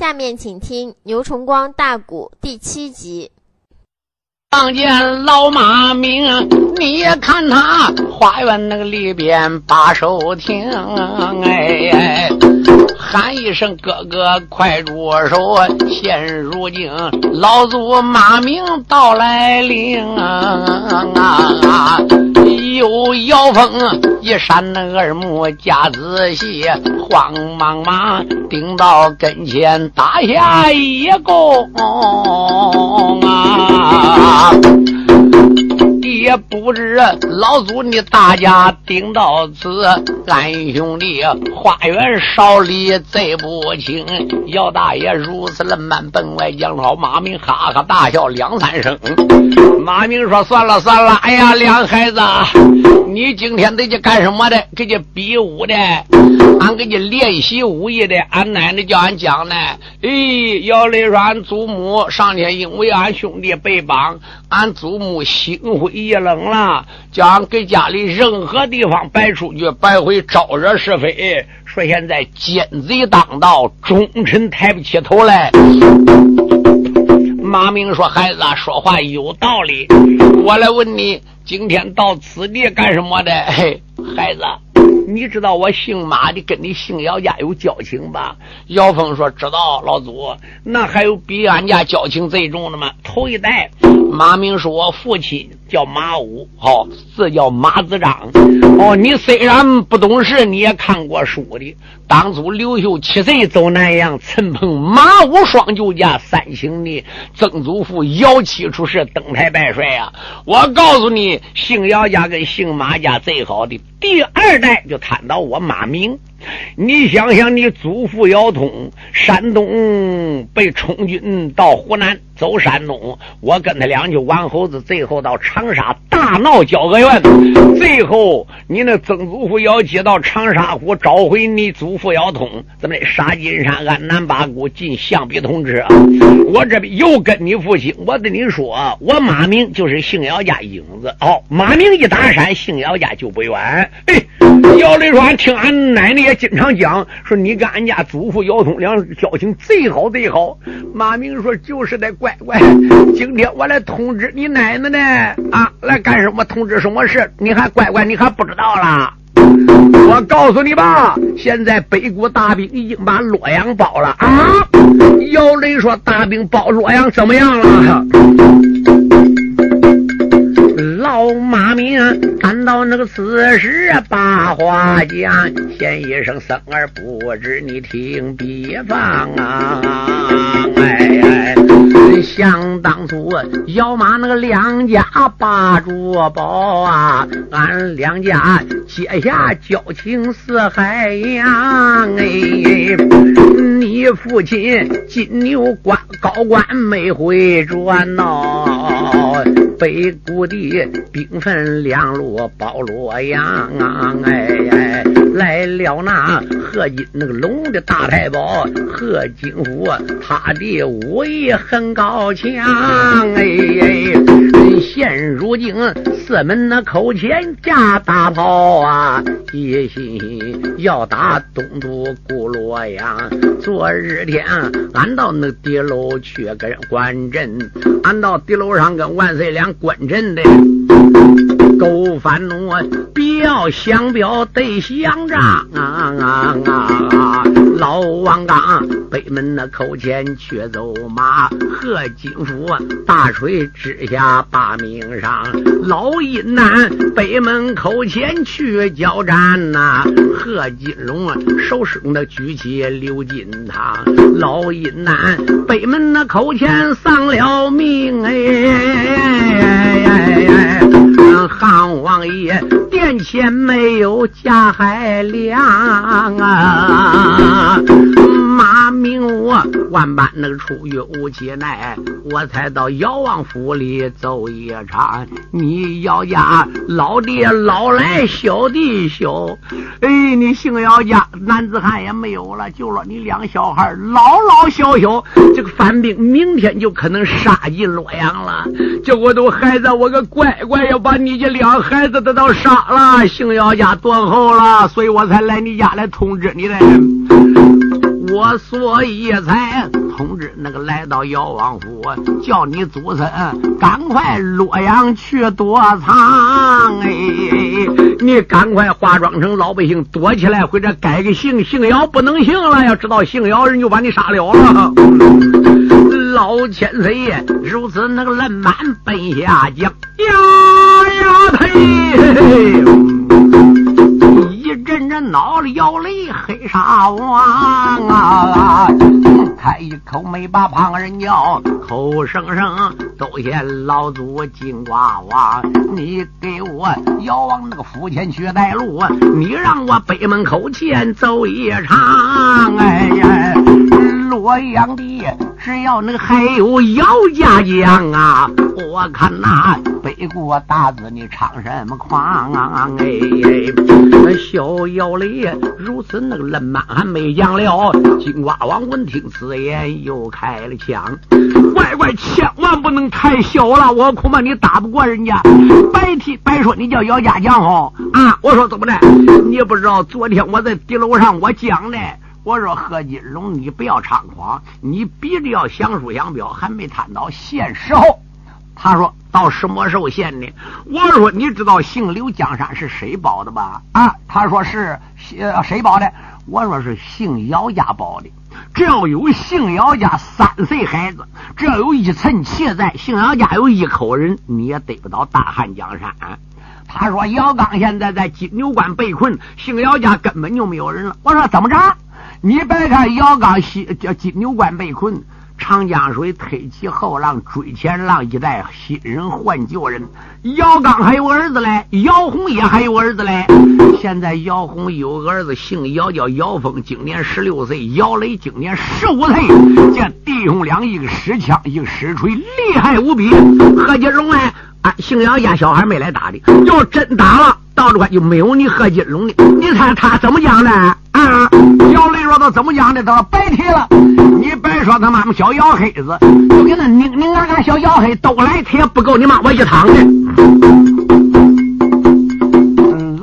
下面请听牛崇光大鼓第七集。望见老马明，你也看他花园那个里边把手停，哎，喊一声哥哥快住手！现如今老祖马明到来临啊！有妖风一闪，那二目加仔细，慌忙忙顶到跟前打下一躬啊！也不知老祖你大家顶到此，俺兄弟花园少礼贼不轻。姚大爷如此的慢奔外，杨老马明哈哈大笑两三声。马明说：“算了算了，哎呀，两孩子，你今天得去干什么的？给你比武的，俺给你练习武艺的。俺奶奶叫俺讲呢。哎，姚雷说俺祖母上天因为俺兄弟被绑，俺祖母心灰一冷了，叫俺给家里任何地方摆出去，摆回招惹是非。说现在奸贼当道，忠臣抬不起头来。”马明说：“孩子说话有道理，我来问你，今天到此地干什么的？嘿，孩子，你知道我姓马的跟你姓姚家有交情吧？”姚峰说：“知道，老祖，那还有比俺家交情最重的吗？头一代，马明是我父亲。”叫马武，好字叫马子章。哦，你虽然不懂事，你也看过书的。当初刘秀七岁走南阳，陈鹏、马武双舅家三兄弟，曾祖父姚七出世登台拜帅啊！我告诉你，姓姚家跟姓马家最好的第二代就摊到我马明。你想想，你祖父姚通，山东被充军到湖南，走山东，我跟他两就王猴子，最后到长长沙大闹交阁院，最后你那曾祖父姚七到长沙府召回你祖父姚通，怎么的杀金山安南八股进象鼻通知？我这边又跟你父亲，我跟你说，我马明就是姓姚家影子。哦，马明一打山，姓姚家就不远。哎，姚雷说，俺听俺奶奶也。经常讲说你跟俺家祖父姚通两交情最好最好。马明说就是的，乖乖，今天我来通知你奶奶呢啊，来干什么？通知什么事？你还乖乖，你还不知道啦？我告诉你吧，现在北国大兵已经把洛阳包了啊！姚雷说大兵包洛阳怎么样了？老马明看到那个此时把话讲，先一声生儿不知，你听别方啊！哎哎，想当初要马那个两家把住宝啊，俺两家结下交情似海洋哎！你父亲金牛官高官没回转呐，北谷地。兵分两路保洛阳，啊哎哎，来了那贺金那个龙的大太保贺金虎，他的武艺很高强，哎哎，现如今四门那口前架大炮啊，一心要打东都古洛阳。昨日天，俺到那敌楼去跟关阵，俺到敌楼上跟万岁两关阵的。勾翻怒，必要相表对相仗啊！老王刚北门那口前却走马，贺金福大锤之下把命上。老阴南北门口前去交战呐，贺金龙啊手生的举起刘金堂。老阴南北门那口前丧了命哎。汉王爷殿前没有加海量啊！马明我万般那个出于无其奈，我才到姚王府里走一场。你姚家老爹老来小弟小，哎，你姓姚家男子汉也没有了，就了你两小孩老老小小，这个反兵明天就可能杀进洛阳了。这我都孩子，我个乖乖要把你这两孩子都都杀了，姓姚家断后了，所以我才来你家来通知你的。我所以才通知那个来到姚王府，叫你祖孙赶快洛阳去躲藏。哎，你赶快化妆成老百姓躲起来，或者改个姓，姓姚不能姓了。要知道姓姚人就把你杀了了。老千岁如此那个冷满奔下江，呀呀呸！一阵阵恼了摇泪，黑沙王啊！开一口没把旁人叫，口声声都嫌老祖金瓜娃。你给我遥望那个府前去带路，你让我北门口前走一场。哎呀，洛阳的只要那个还有姚家将啊，我看那北国大子你唱什么狂啊？哎，逍遥里如此那个冷满还没讲了。金瓜王闻听此言，又开了枪。乖乖，千万不能太小了，我恐怕你打不过人家。白提白说你叫姚家将哦啊！我说怎么的？你不知道昨天我在地楼上我讲的。我说何金龙，你不要猖狂，你逼着要降书降表，还没谈到现时候。他说到什么时候现呢？我说你知道姓刘江山是谁保的吧？啊，他说是呃谁保的？我说是姓姚家保的。只要有姓姚家三岁孩子，只要有一层妾在，姓姚家有一口人，你也得不到大汉江山。他说姚刚现在在金牛关被困，姓姚家根本就没有人了。我说怎么着？你别看姚刚西叫金牛关被困。长江水推起后浪，追前浪一代新人换旧人。姚刚还有儿子嘞，姚红也还有儿子嘞。现在姚红有个儿子，姓姚，叫姚峰，今年十六岁；姚雷今年十五岁。这弟兄俩一个使枪，一个使锤，厉害无比。何金荣哎，啊，姓姚家小孩没来打的，要真打了。到这块就没有你贺金龙的，你看他怎么讲的啊？姚雷说他怎么讲的？他说白提了，你别说他妈妈小姚黑子，就跟那拧拧俺俺小姚黑都来，提不够你妈我一躺的。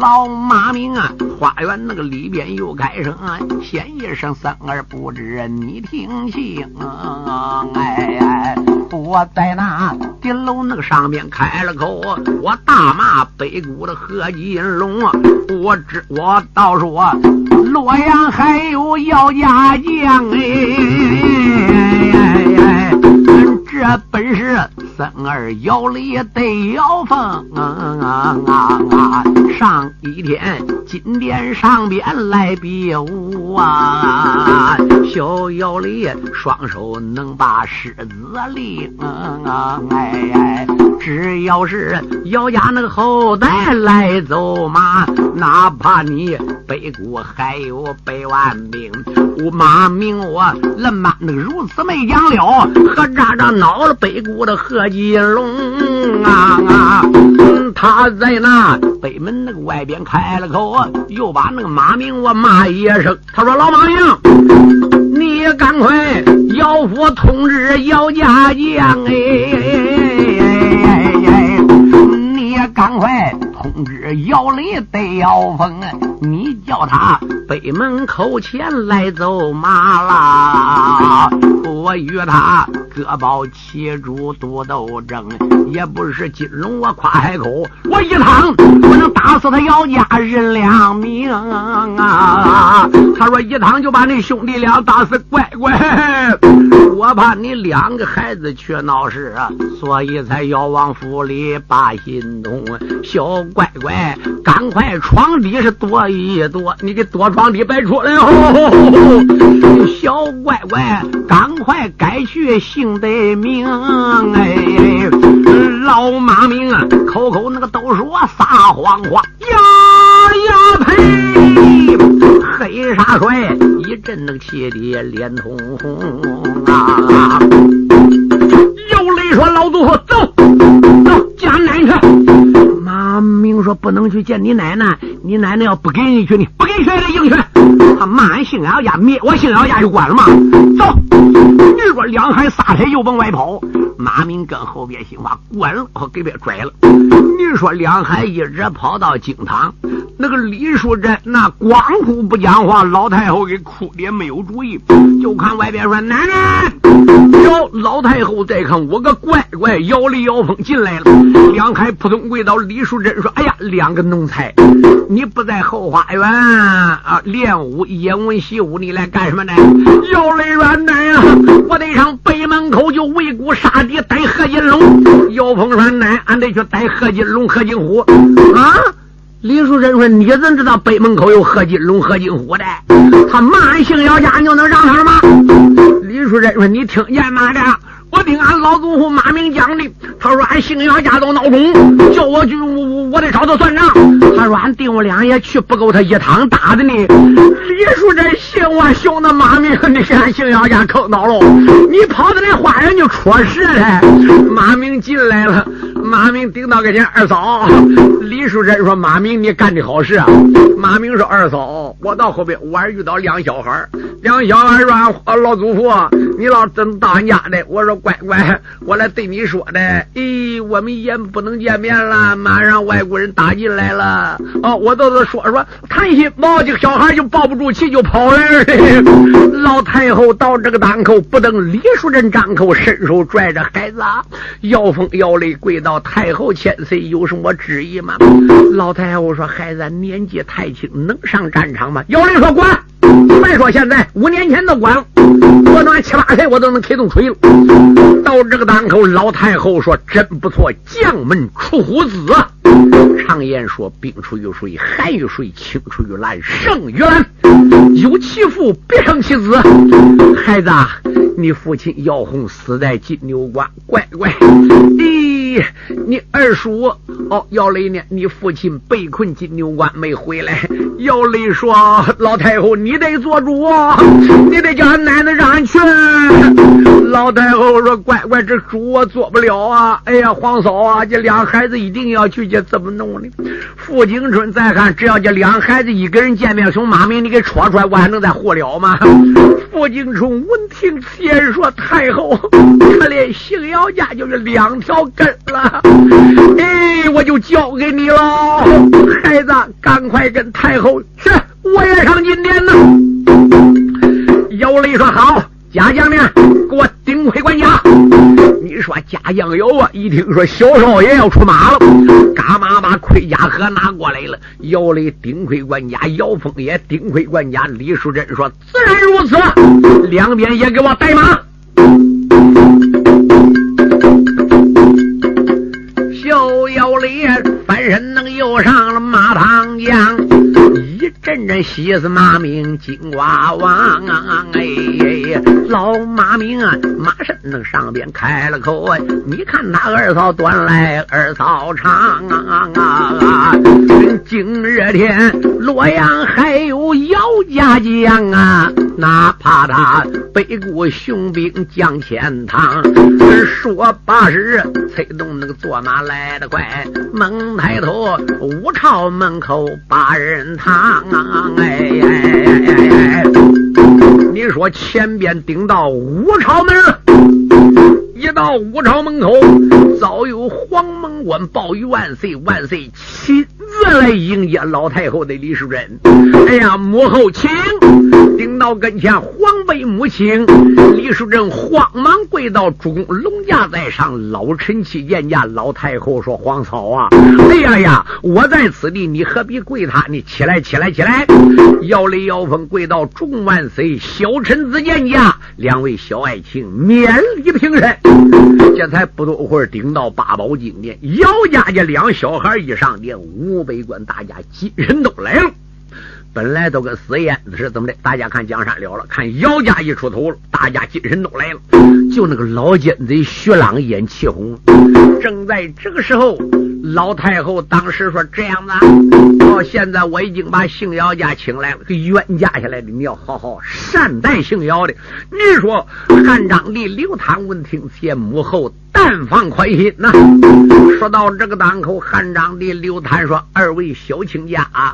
老马明啊，花园那个里边又开声啊，先一声三儿不知你听清，哎，我在那顶楼那个上面开了口，我大骂北谷的何金龙啊，我知我倒说洛阳还有姚家将哎。这本是三儿姚里得姚凤啊啊啊！上一天金殿上边来比武啊，小姚里双手能把狮子领啊！哎哎，只要是姚家那个后代来走马，哪怕你北国还有百万兵，我马明我人马那个如此没讲了，何渣渣？恼了北谷的贺金龙啊啊！他在那北门那个外边开了口，又把那个马明我骂一声。他说：“老马明，你也赶快姚府通知姚家将哎，你也赶快通知姚雷得要风，你叫他北门口前来走马啦！我与他。”各保其主，独斗争，也不是金龙我夸海口，我一趟我能打死他姚家人两命啊！他说一趟就把你兄弟俩打死，乖乖，我怕你两个孩子去闹事啊，所以才要往府里把心动。小乖乖，赶快床底是躲一躲，你给躲床底别出来哦！小乖乖，赶快改去姓。得名哎，老马明啊，口口那个都说撒谎话呀呀呸！黑沙帅一阵那个气的脸通红啊！有雷说老祖说走走江南去。马明说不能去见你奶奶，你奶奶要不给你去，你不给去，得硬去。他骂俺姓姚家，灭我姓姚家就管了吗？走，你说两海撒腿就往外跑。马明跟后边心话，滚了，给别拽了。你说两海一直跑到京堂，那个李淑珍那光哭不讲话，老太后给哭的没有主意，就看外边说奶奶。哟，老太后再看我个乖乖，摇里摇风进来了。两海扑通跪到李淑珍说：“哎呀，两个奴才，你不在后花园啊练武，演文习武，你来干什么呢？”姚雷软奶呀，我得上北门口就围鼓杀你，逮何金龙。姚凤说：“奶，俺得去逮何金龙、何金虎啊。”李树珍说：“你怎知道北门口有何金龙、何金虎的？他骂俺姓姚家，你就能让他吗？”李树珍说：“你听见吗？的，我听俺老祖父马明讲的。他说俺姓姚家都闹钟，叫我去，我我得找他算账。他说俺弟兄两爷去不够他一趟打的呢。”李淑珍信我兄弟马明，你看姓姚家坑到了，你跑到那花园就出事了。马明进来了。马明顶到跟前，二嫂李淑珍说：“马明，你干的好事啊！”马明说：“二嫂，我到后边，我还遇到两小孩两小孩说：‘老祖父，你老真到俺家的。’我说：‘乖乖，我来对你说的。’咦，我们也不能见面了，马上外国人打进来了。哦，我都是说说谈心，毛几个小孩就抱不住气，就跑了。老太后到这个档口，不等李淑珍张口，伸手拽着孩子，摇风摇泪跪到。太后千岁有什么旨意吗？老太后说：“孩子年纪太轻，能上战场吗？”有人说：“管，别说现在，五年前都管了。我等七八岁，我都能开动锤了。”到这个档口，老太后说：“真不错，将门出虎子。常言说，冰出于水，寒于水，青出于蓝，胜于蓝。有其父，必生其子。孩子，你父亲姚红死在金牛关，乖乖。咦，你二叔哦，姚雷呢？你父亲被困金牛关没回来。姚雷说：“老太后，你得做主，你得叫俺奶奶让俺去。”老太后说：“乖乖，这主我做不了啊！哎呀，皇嫂啊，这两孩子一定要去，这怎么弄呢？”傅景春再看，只要这两孩子一个人见面，从马明你给戳出来，我还能再活了吗？傅景春闻听此言，说：“太后，可怜姓姚家就是两条根了。哎，我就交给你了，孩子，赶快跟太后去，我也上金殿呢。”姚雷说：“好。”家将呢？给我顶盔管家。你说家将有啊？一听说小少爷要出马了，嘎嘛把盔甲盒拿过来了？姚雷顶盔管家，姚峰也顶盔管家。李淑珍说：“自然如此，两边也给我带马。”小姚雷翻身能又上了马堂将，阵阵喜死马名金瓜王哎哎。老马明啊，马身能上边开了口哎，你看他二嫂端来二嫂长啊啊啊！今日天洛阳还有姚家将啊，哪怕他北固雄兵将千堂。我八十，催动那个坐马来的快，猛抬头五朝门口八人堂哎哎哎哎！你说前边顶到五朝门了，一到武朝门口，早有黄门官报与万岁，万岁亲自来迎接老太后的李淑珍。哎呀，母后请。顶到跟前，皇贝母亲李淑珍慌忙跪到主公龙驾在上，老臣妻见驾。老太后说：“皇嫂啊，哎呀呀，我在此地，你何必跪他呢？起来，起来，起来！”姚雷、姚峰跪到众万岁，小臣子见驾。两位小爱卿免礼平身。这才不多会儿，顶到八宝金殿，姚家家两小孩一上殿，五百官大家几人都来了。本来都跟死燕子是怎么的？大家看江山了了，看姚家一出头了，大家精神都来了。就那个老奸贼徐朗眼气红。正在这个时候，老太后当时说：“这样子，到，现在我已经把姓姚家请来了，给冤家下来的，你要好好善待姓姚的。”你说汉章帝刘唐闻听，谢母后。但放宽心呐。说到这个档口，汉章帝刘谭说：“二位小卿家啊，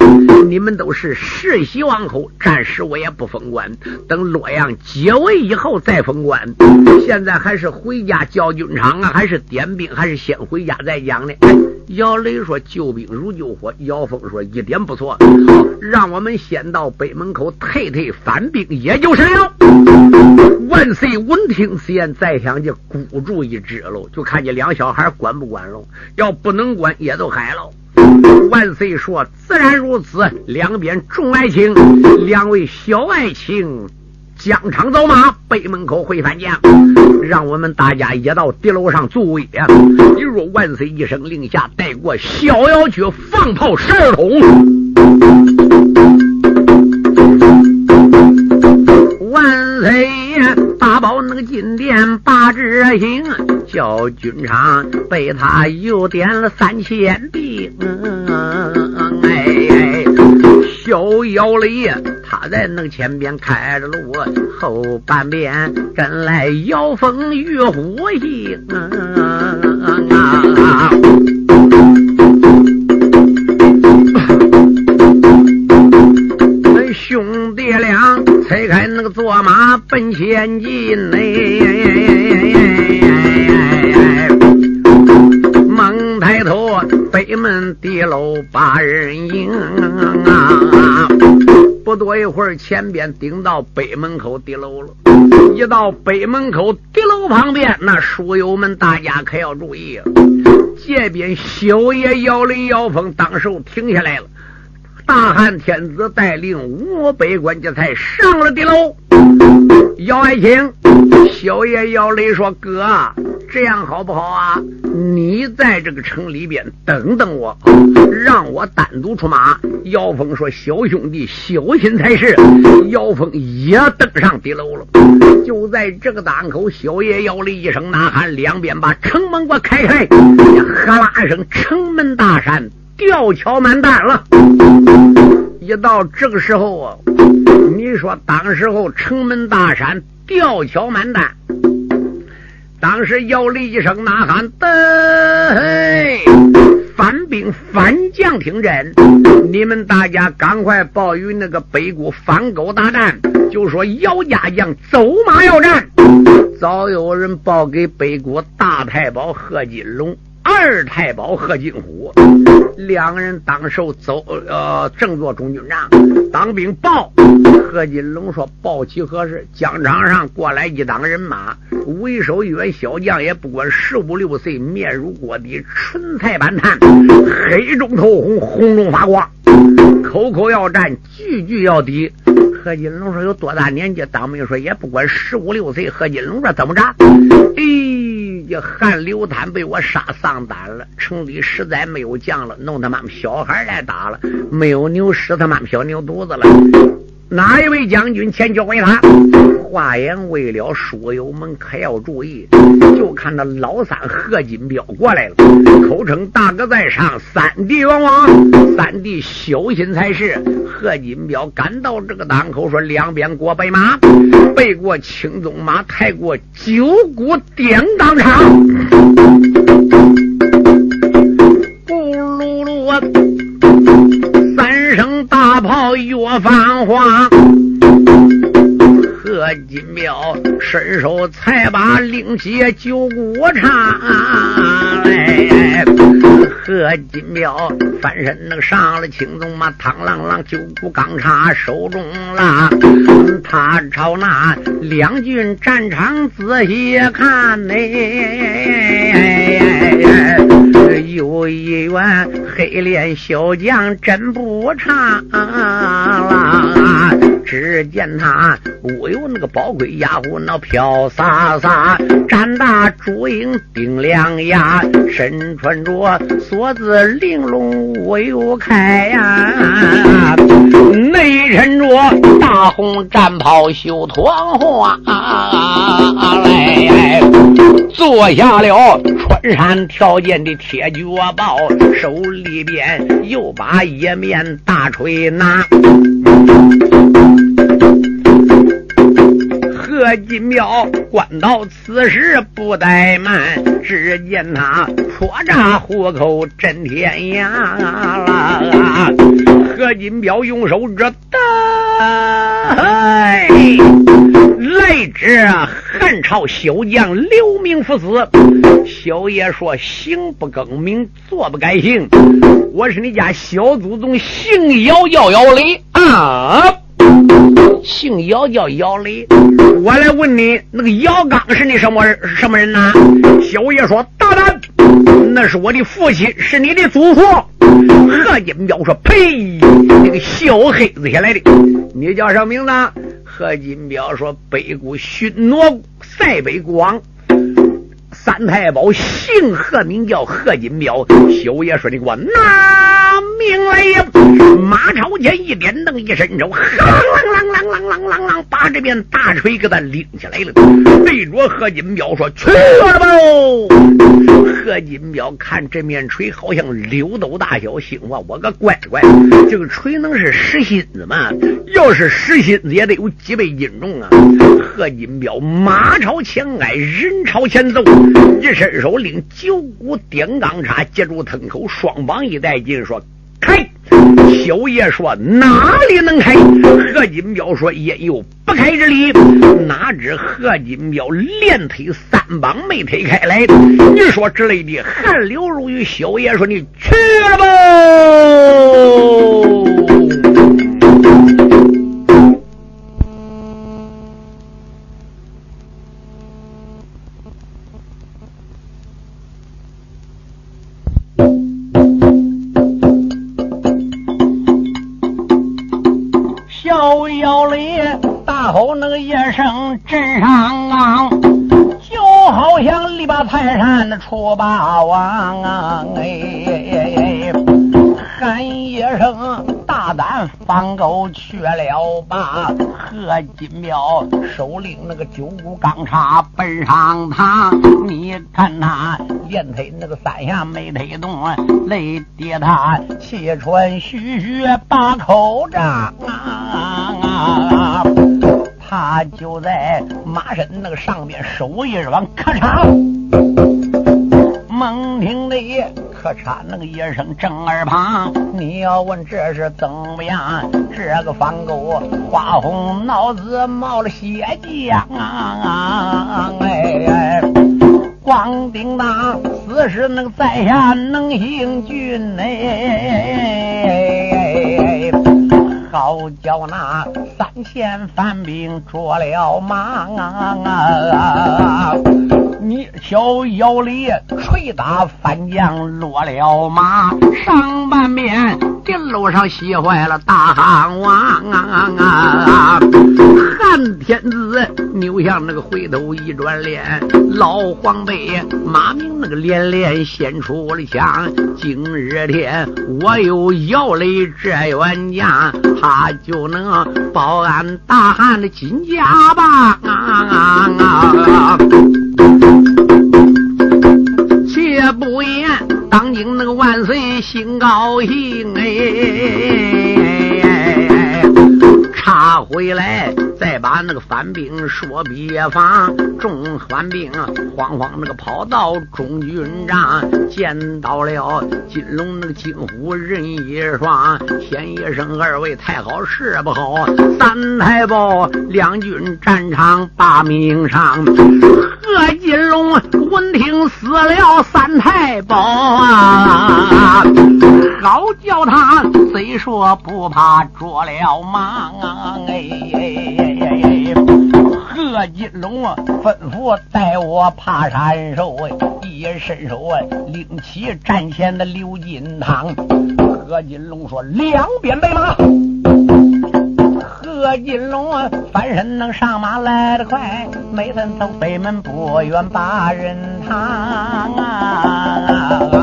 你们都是世袭王侯，暂时我也不封官，等洛阳解围以后再封官。现在还是回家教军场啊，还是点兵，还是先回家再讲呢？”姚雷说：“救兵如救火。”姚峰说：“一点不错，好，让我们先到北门口退退反兵，也就是了。”万岁！闻听此言，再想就孤注一掷喽，就看见两小孩管不管喽？要不能管，也都嗨喽。万岁说：“自然如此。”两边众爱卿，两位小爱卿。疆场走马，北门口会反将，让我们大家也到敌楼上助威啊！你若万岁一声令下，带过逍遥区放炮十二筒。万岁宝那个金殿八只星，叫军场被他又点了三千兵。哎，逍遥里。他在那个前边开着路，后半边跟来妖风玉虎星啊！兄弟俩拆开那个坐马奔前进嘞，猛抬头北门地楼把人迎啊！不多一会儿，前边顶到北门口敌楼了。一到北门口敌楼旁边，那书友们大家可要注意了。这边小爷摇雷、姚峰当时停下来了。大汉天子带领五百官家才上了敌楼。姚爱卿，小爷姚雷说：“哥，这样好不好啊？你在这个城里边等等我，让我单独出马。”姚峰说：“小兄弟小心才是。”姚峰也登上敌楼了。就在这个档口，小爷姚雷一声呐喊，两边把城门给我开开！喝啦一声，城门大闪，吊桥满弹了。一到这个时候啊，你说当时候城门大闪，吊桥满弹，当时姚雷一声呐喊：“得！反兵反将听真！你们大家赶快报与那个北国反狗大战，就说姚家将走马要战。早有人报给北国大太保贺金龙。”二太保贺金虎，两个人当手走呃，正坐中军帐，当兵报贺金龙说：“报其何事？疆场上过来一党人马，为首一员小将，也不管十五六岁，面如锅底，唇彩斑炭，黑中透红，红中发光，口口要战，句句要敌。”贺金龙说：“有多大年纪？”当兵说：“也不管十五六岁。”贺金龙说：“怎么着？”哎，这汉刘坦被我杀丧胆了，城里实在没有将了，弄他妈小孩来打了，没有牛使他妈小牛犊子了。哪一位将军前交给他？话言未了，书友们可要注意。就看到老三贺金彪过来了，口称大哥在上，三弟冤枉，三弟小心才是。贺金彪赶到这个档口，说两边过白马，背过青鬃马，抬过九股典当场，咕噜噜，啊声大炮越繁华。贺金彪伸手才把令旗九股唱，哎，何金彪翻身那个上了青龙马，螳螂螂九股钢叉手中拉，他朝那两军战场仔细看，哎，有一员黑脸小将真不差啦。只见他不有那个宝盔压虎，那飘洒洒，战大朱缨顶两牙，身穿着锁子玲珑无有开呀，内衬着大红战袍绣团花，来坐下了。穿山跳涧的铁脚豹，手里边又把一面大锤拿。贺金彪官到此时不怠慢，只见他戳扎虎口震天涯！何金彪用手遮大。来者汉朝小将刘明父子。小爷说：“行不更名，坐不改姓。我是你家小祖宗，姓姚叫姚雷啊，姓姚叫姚雷。我来问你，那个姚刚是你什么人什么人呐？”小爷说：“大胆，那是我的父亲，是你的祖父。”何金彪说：“呸！那个小黑子下来的，你叫什么名字？”何金彪说：“北国巡逻塞北国王。”三太保姓何，名叫何金彪。小爷说：“你给我拿命来呀！”马朝前一点灯一伸手，啷啷啷啷啷啷啷，把这边大锤给他拎起来了。对着何金彪说：“去了吧！”何金彪看这面锤好像柳斗大小，心话：“我个乖乖，这个锤能是实心子吗？要是实心子，也得有几倍斤重啊！”何金彪马朝前挨，人朝前走。一伸手，领九股顶钢叉接住藤口，双膀一带劲，说：“开！”小爷说：“哪里能开？”何金彪说：“也有不开之理。”哪知何金彪连推三棒没推开来。你说之类的，汗流如雨。小爷说：“你去了吧。”吼那个一声震上昂，就好像力拔泰山出霸王啊！哎，喊一声大胆放狗去了吧！何金彪手拎那个九股钢叉奔上堂，你看他连推那个三下没推动，累跌他气喘吁吁把口张啊啊啊！他就在马身那个上边手一软，咔嚓，猛听的咔嚓那个一声正耳旁。你要问这是怎么样？这个方狗花红脑子冒了血浆啊！哎，光叮当，此时那个在下能行军哎。好叫那三千反兵捉了马啊！你小腰里捶打翻将落了马，上半边电路上洗坏了大汉王啊啊啊！汉天子扭向那个回头一转脸，老黄背马明那个连连献出了枪。今日天我有姚雷这员将，他就能保俺大汉的金家吧啊啊啊！也不言当今那个万岁心高兴哎，插回来。再把那个反兵说别方，众反兵慌慌那个跑到中军帐，见到了金龙那个金虎人一双，先一声二位太好是不好？三太保两军战场把命上，贺金龙闻听死了三太保啊，好叫他虽说不怕捉了马哎哎哎哎哎。贺金龙啊，吩咐带我爬山兽，一伸手啊，拎起战前的刘金堂。贺金龙说：“两边备马。”贺金龙啊，翻身能上马来得快，没分从北门不远把人堂啊。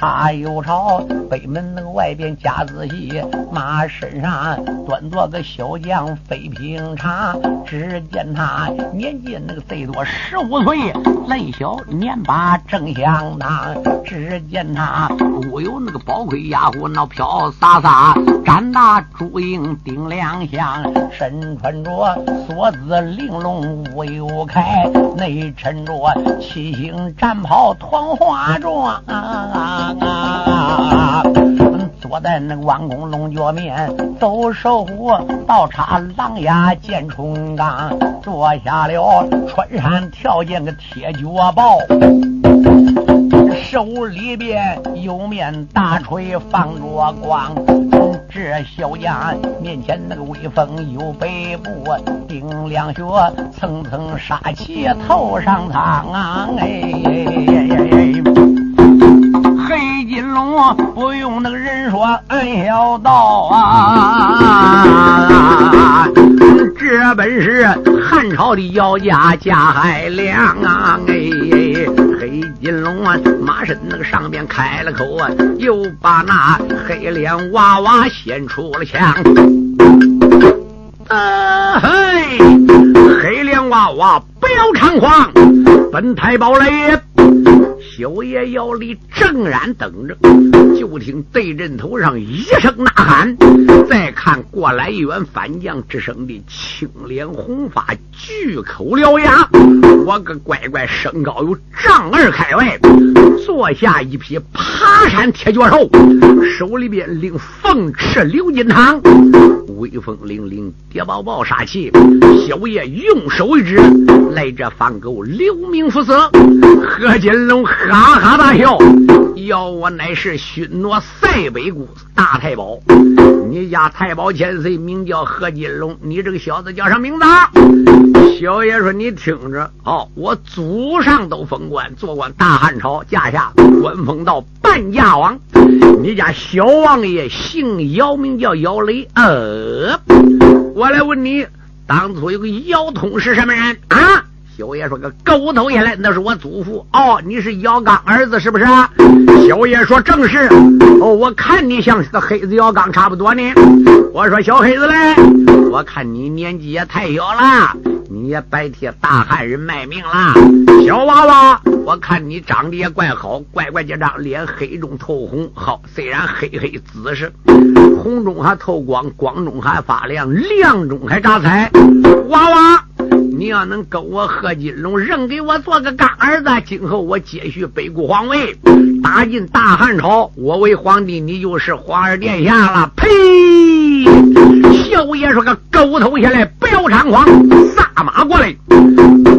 他又朝北门那个外边加仔细，马身上端坐个小将飞平常。只见他年纪那个最多十五岁，嫩小年把正相当。只见他屋有那个宝盔压虎那飘洒洒，展大朱缨顶两相，身穿着锁子玲珑无有开，内衬着七星战袍团花装。啊啊坐在那个王宫龙角面，走守护倒插狼牙见冲刚，坐下了穿山跳涧个铁脚豹，手里边有面大锤放着光。这小将面前那个威风有北部顶两雪，层层杀气头上苍啊！哎。黑金龙不用那个人说，俺小道啊，这本是汉朝的姚家贾海良啊！哎，黑金龙啊，马身那个上边开了口啊，又把那黑脸娃娃献出了枪。啊嘿，黑脸娃娃不要猖狂，本太保来也。小爷姚里正然等着，就听对阵头上一声呐喊，再看过来一员反将之声的青脸红发，巨口獠牙，我个乖乖，身高有丈二开外，坐下一匹爬山铁脚兽，手里边拎凤翅鎏金堂，威风凛凛，谍报报杀气。小爷用手一指，来这方狗刘明福色，何金龙。哈哈大笑，要我乃是巡逻塞北谷大太保，你家太保千岁名叫何金龙，你这个小子叫啥名字？小爷说你听着，哦，我祖上都封官，做官大汉朝驾下，官封到半驾王。你家小王爷姓姚，名叫姚雷。呃，我来问你，当初有个姚通是什么人啊？小爷说：“个狗头也来，那是我祖父。哦，你是姚刚儿子是不是？”小爷说：“正是。”哦，我看你像是个黑子姚刚差不多呢。我说：“小黑子嘞，我看你年纪也太小了，你也白替大汉人卖命了。小娃娃，我看你长得也怪好，乖乖这张脸黑中透红。好，虽然黑黑紫是，红中还透光，光中还发亮，亮中还扎彩。娃娃。”你要能跟我贺金龙认给我做个干儿子，今后我接续北固皇位，打进大汉朝，我为皇帝，你就是皇儿殿下了。呸！小爷说个狗头下来，不要猖狂，撒马过来。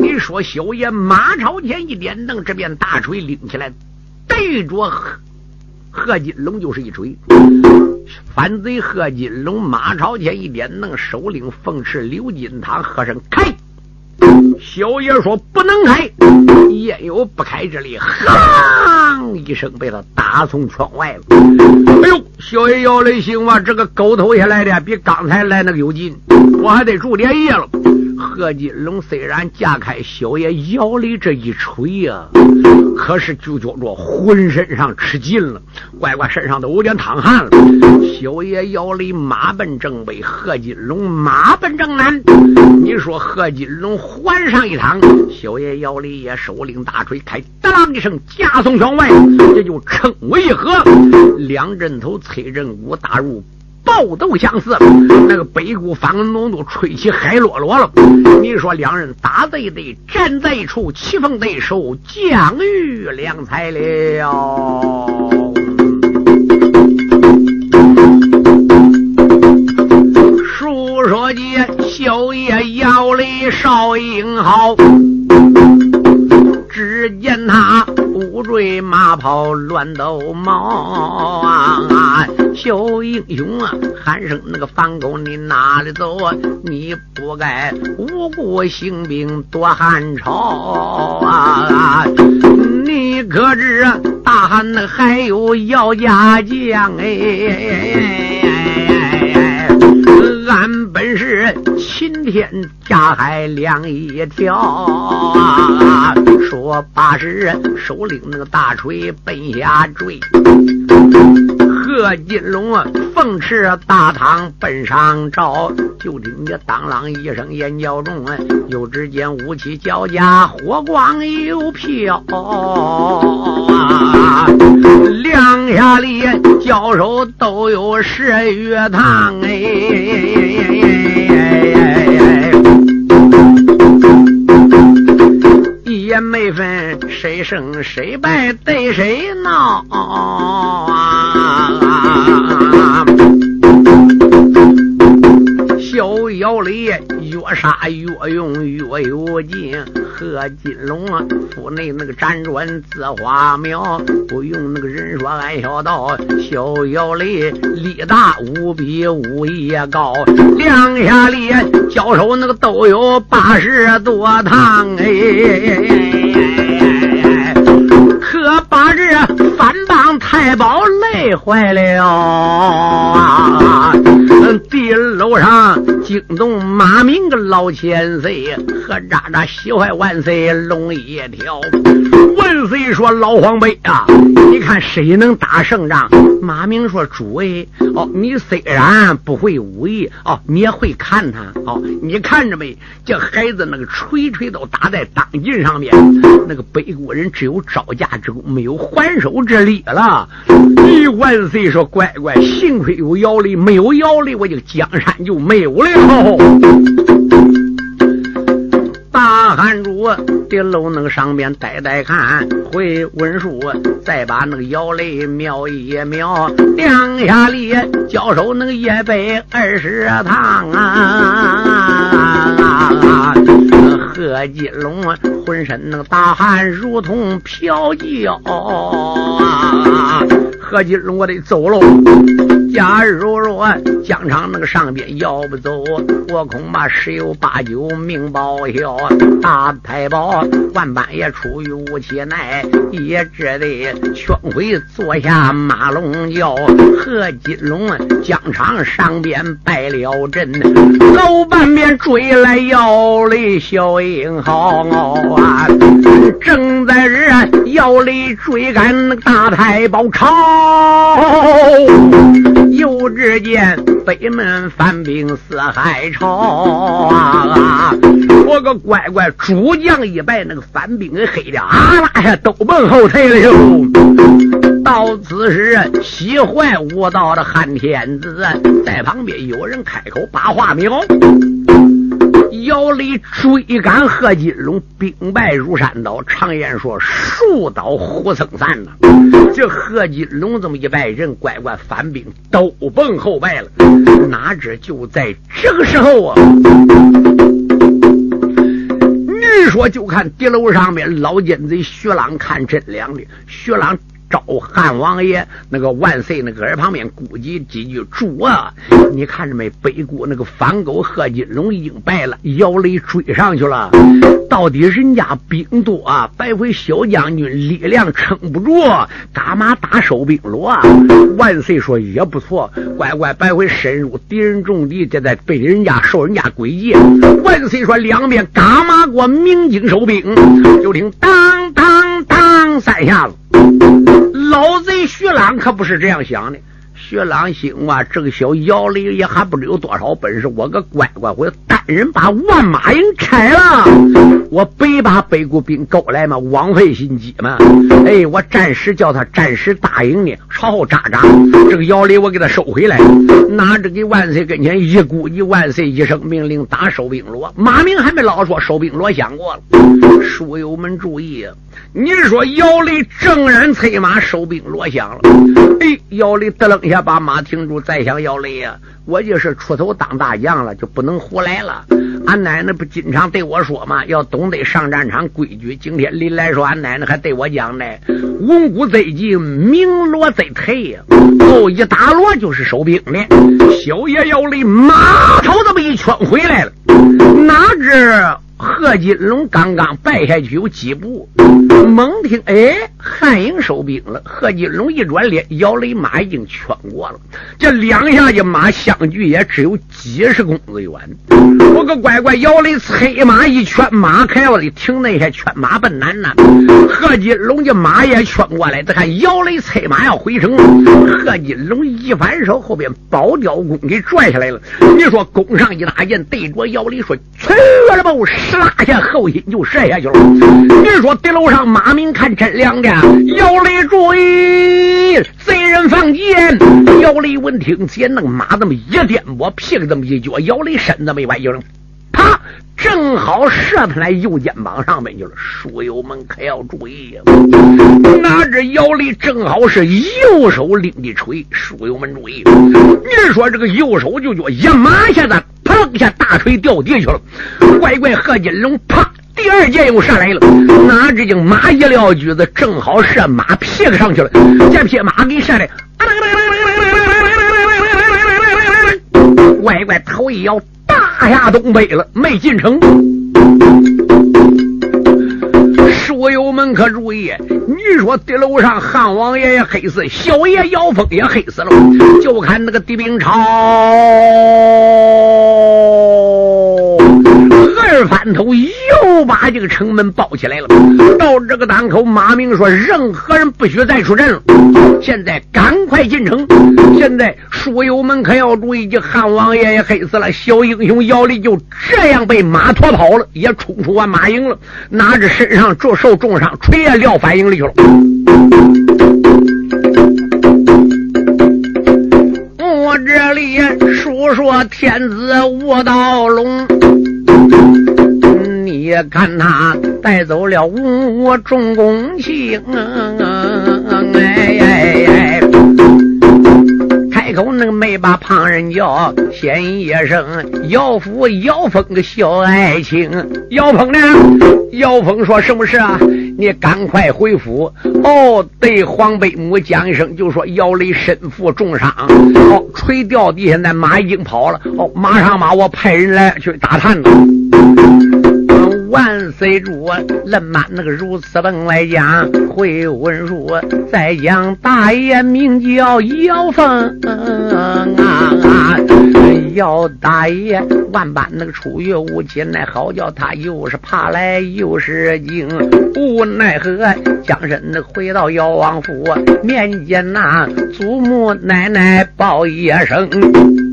你说小爷马朝前一点蹬，这边大锤拎起来，对着贺贺金龙就是一锤。反贼贺金龙马朝前一点蹬，首领凤翅刘金堂，喝声开。小爷说：“不能开，焉有不开之理？”吭一声，被他打从窗外了。哎呦，小爷要的行吧！这个狗头下来的比刚才来那个有劲，我还得住连夜了。贺金龙虽然架开小爷腰里这一锤呀，可是就觉着浑身上吃劲了，乖乖身上都有点淌汗了。小爷腰里马奔正北，贺金龙马奔正南。你说贺金龙环上一趟，小爷腰里也手领大锤，开当一声，架送窗外，这就称为何？两阵头崔振武打入。爆斗相似，那个北谷方龙都吹起海落落了。你说两人打在一堆，站在一处，棋逢对手，将遇良才了。书说间，小爷要里少英豪。只见他乌坠马跑乱斗毛啊！小英雄啊，喊声那个反狗你哪里走啊？你不该无故兴兵夺汉朝啊！你可知大汉那还有姚家将哎？俺本是秦天下海两一条啊！说。多八十，手领那个大锤奔下坠。贺金龙啊，奉持大堂奔上朝，就听见当啷一声眼叫中，又只见武器交加，火光又飘啊！两下里交手都有十月堂哎。一言没分谁胜谁败，对谁闹啊！逍遥里越杀越勇越有劲，贺金龙啊，府内那个辗转自花苗，不用那个人说俺小道，逍遥里力大无比武艺高，两下里交手那个都有八十多趟哎，可把这反帮太保累坏了啊！地楼上惊动马明个老千岁，和渣渣喜欢万岁龙一条。万岁说：“老黄辈啊，你看谁能打胜仗？”马明说：“诸位哦，你虽然不会武艺哦，你也会看他哦。你看着没？这孩子那个锤锤都打在当劲上面。那个北国人只有招架之功，没有还手之力了。”咦，万岁说：“乖乖，幸亏有姚力，没有姚力。”我就江山就没有了。大汗珠的楼那个上边呆呆看，回文书，再把那个摇雷瞄一瞄，两下里交手那个一百二十趟啊！贺金龙浑身那个大汗如同飘焦啊！贺金龙，我得走喽。假如若疆场那个上边要不走，我恐怕十有八九命报销。大太保万般也出于无其奈，也只得劝回坐下马龙轿。贺金龙疆场上边败了阵，老半边追来要的小英豪啊！正在这要里追赶那个大太保朝。又只见北门翻兵四海潮啊！我个乖乖，主将一败，那个反兵给黑的啊啦呀，都奔后退了哟。到此时，喜坏无道的汉天子在旁边有人开口把话明。姚礼追赶贺金龙，兵败如山倒。常言说，树倒猢狲散呐。这贺金龙这么一败，人乖乖反兵都奔后败了。哪知就在这个时候啊，你说就看敌楼上面老奸贼徐朗看真凉的，徐朗。召汉王爷那个万岁那个耳旁边估计几句主啊！你看着没？北国那个反狗贺金龙已经败了，姚雷追上去了。到底人家兵多啊，白回小将军力量撑不住，干嘛打收兵罗啊？万岁说也不错，乖乖白回深入敌人重地，这在被人家受人家诡计。万岁说两边干嘛给我鸣金收兵？就听当当当三下子。老贼徐朗可不是这样想的。徐朗心啊，这个小姚雷也还不知有多少本事。我个乖乖，我单人把万马营拆了，我白把北国兵勾来嘛，枉费心机嘛。哎，我暂时叫他暂时答应呢，朝后扎扎。这个姚雷我给他收回来，拿着给万岁跟前一鼓一，万岁一声命令打收兵罗。马明还没老说收兵罗响过了，书友们注意啊！你说姚雷正然催马收兵罗响了，哎，姚雷得楞一。下把马停住，再想姚雷呀！我就是出头当大将了，就不能胡来了。俺奶奶不经常对我说嘛？要懂得上战场规矩。今天临来说，俺奶奶还对我讲呢：文武在进，明锣在退呀。哦，一打锣就是收兵的。小爷要离，马头这么一圈回来了。哪知？贺金龙刚刚败下去有几步，猛听哎，汉营收兵了。贺金龙一转脸，姚雷马已经圈过了。这两下一马相距也只有几十公里远。我个乖乖，姚雷催马一圈，马开了的停那些，圈马奔南呐。贺金龙家马也圈过来，再看姚雷催马要回城，了。贺金龙一反手，后边宝雕弓给拽下来了。你说弓上一搭箭，对着姚雷说：“去了吧！”拉下后心就射下去了。你说地楼上马明看真亮的，姚雷注意，贼人放箭。姚雷闻听，见那个马这么一颠簸，屁股这么一脚，姚雷身子没歪，就啪，正好射他来右肩膀上面去了。书友们可要注意呀！拿着姚雷正好是右手拎的锤，书友们注意。你说这个右手就叫一马下子，蹦一下大锤掉地去了。乖乖，贺金龙啪，第二箭又上来了，拿着这马一撂举子，正好射马屁股上去了。这匹马给射的。乖乖，头一摇，大下东北了，没进城。武友们可注意，你说地楼上汉王爷也黑死，小爷姚峰也黑死了，就看那个敌兵超。头又把这个城门包起来了。到这个当口，马明说：“任何人不许再出阵了，现在赶快进城。”现在书友们可要注意，这汉王爷也黑死了，小英雄姚离就这样被马拖跑了，也冲出完马营了，拿着身上着受重伤，锤也撂反营里去了。我这里述说天子卧道龙。你看他带走了五重公卿，哎哎哎！开口那个没把旁人叫，先一声姚夫姚峰个小爱卿，姚峰呢？姚峰说什么事啊？你赶快回府哦，对黄贝母讲一声，就说姚雷身负重伤，哦，锤掉地下，那马已经跑了，哦，马上马，我派人来去打探了。万岁主，恁妈那个如此本外讲回文书，再讲大爷名叫姚峰啊啊，姚大爷万般那个出于无亲，奈好叫他又是怕来又是惊，无奈何将身回到姚王府，面见那祖母奶奶报一声。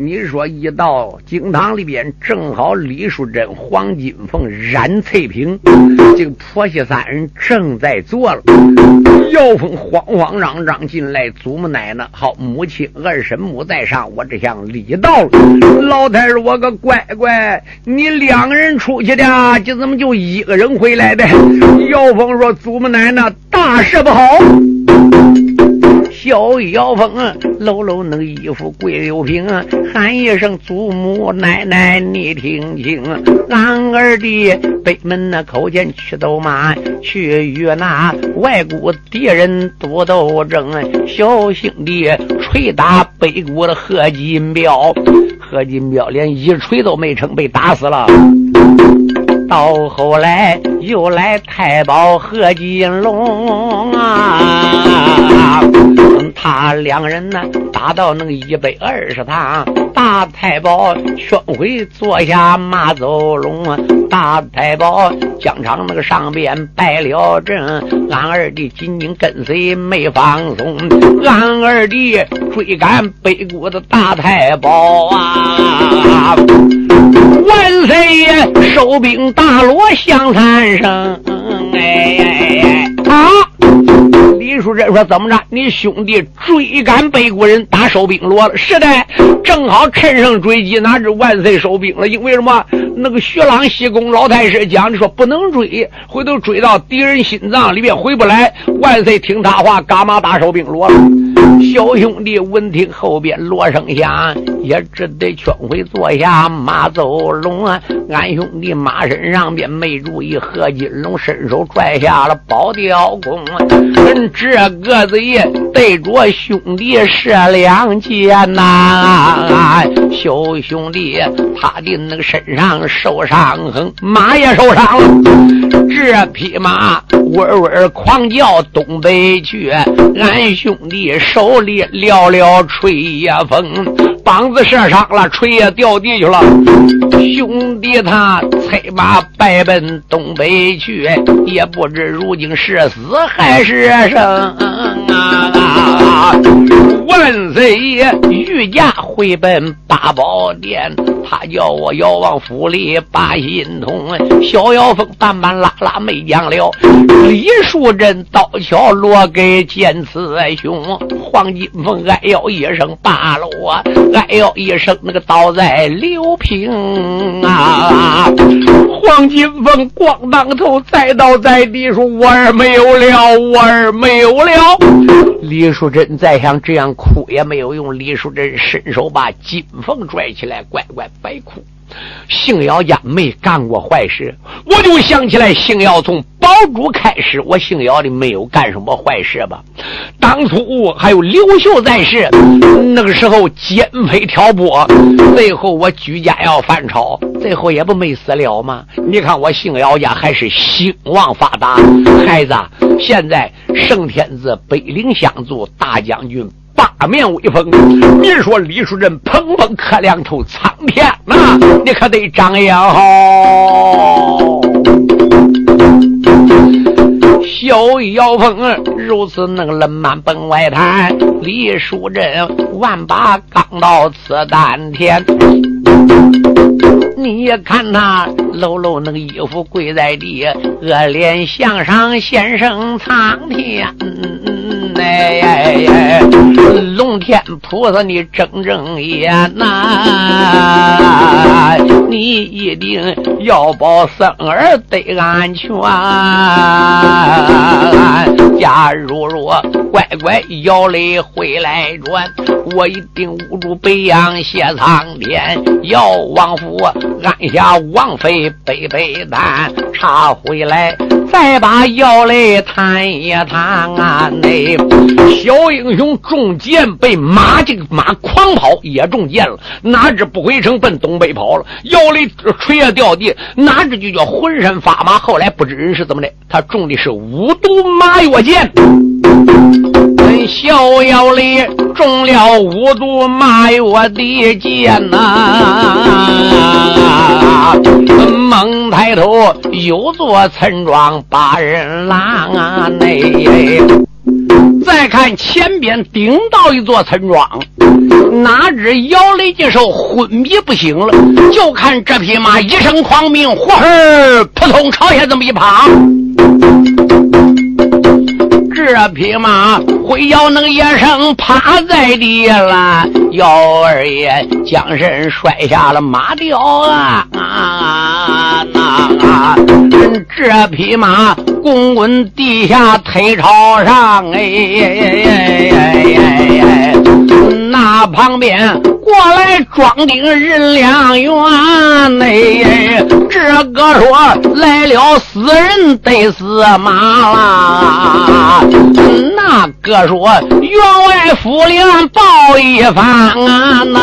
你说一到京堂里边，正好李淑珍、黄金凤、冉翠萍这个婆媳三人正在坐了。姚峰慌慌张张进来，祖母奶奶好，母亲二婶母在上，我这向礼到了。老太师，我个乖乖，你两个人出去的，这怎么就一个人回来的？姚峰说：“祖母奶奶，大事不好。”小姚峰搂搂那衣服，跪六平，喊一声祖母奶奶，你听清，俺二弟北门那口前去斗马，去与那外国敌人多斗争。小兄弟捶打北国的贺金彪，贺金彪连一锤都没成，被打死了。到后来又来太保贺金龙啊。他两人呢，打到那个一百二十趟，大太保宣回坐下马走龙啊，大太保疆场那个上边摆了阵，俺二弟紧紧跟随没放松，俺二弟追赶北国的大太保啊，万岁爷收兵大罗响三声，哎哎哎啊！李淑珍说：“怎么着？你兄弟追赶北国人，打收兵罗了？是的，正好趁胜追击，哪知万岁收兵了？因为什么？那个徐朗西宫老太师讲的说不能追，回头追到敌人心脏里面回不来。万岁听他话，嘎嘛打收兵罗了？小兄弟闻听后边锣声响，也只得劝回坐下。马走龙啊，俺兄弟马身上边没注意，何金龙伸手拽下了宝雕弓。”嗯这个子也对着兄弟射两箭呐，啊小兄弟他的那个身上受伤很，马也受伤了。这匹马嗡嗡狂叫东北去，俺兄弟手里撂了吹呀风。膀子射伤了，吹呀掉地去了。兄弟他催马败奔东北去，也不知如今是死还是生啊！万岁爷御驾回奔八宝殿，他叫我遥望府里把心通。小妖风半半拉拉没讲了，李淑珍刀鞘落给剑刺胸，黄金凤哎呦一声罢了我，哎呦一声那个刀在流平啊！黄金凤咣当头栽倒在地，说我儿没有了，我儿没有了。李淑珍再想这样哭也没有用，李淑珍伸手把金凤拽起来，乖乖白哭。姓姚家没干过坏事，我就想起来，姓姚从宝珠开始，我姓姚的没有干什么坏事吧？当初还有刘秀在世，那个时候奸匪挑拨，最后我居家要反朝，最后也不没死了吗？你看我姓姚家还是兴旺发达，孩子，现在圣天子北陵相助，大将军。八面威风，你说李淑珍砰砰磕两头，苍天呐，你可得张扬好。小妖风如此那个冷满本外滩，李淑珍万把钢刀刺丹田。你看他搂搂那个衣服跪在地，恶脸向上先生苍天。哎，龙天菩萨，你睁睁眼呐！你一定要保生儿得安全。假如若乖乖摇泪回来转，我一定捂住北洋谢苍天。要王府按下王妃背背担，查回来再把姚泪谈一弹啊！那小英雄中箭被马这个马狂跑，也中箭了，哪知不回城奔东北跑了。姚泪锤也掉地，哪知就叫浑身发麻。后来不知人是怎么的，他中的是五毒麻药箭。逍遥里中了五毒马药的箭呐！猛抬头，有座村庄把人郎啊！内再看前边顶到一座村庄，哪知姚雷这时候昏迷不醒了，就看这匹马一声狂鸣，呼儿扑通朝下这么一趴。这匹马会要能野生趴在地了，姚二爷将身摔下了马吊啊啊啊！这匹马滚滚地下腿朝上，哎哎哎哎哎！那旁边过来庄丁人两员，哎，这个说来了死人得死马啦。那个说员外府里报一番啊，那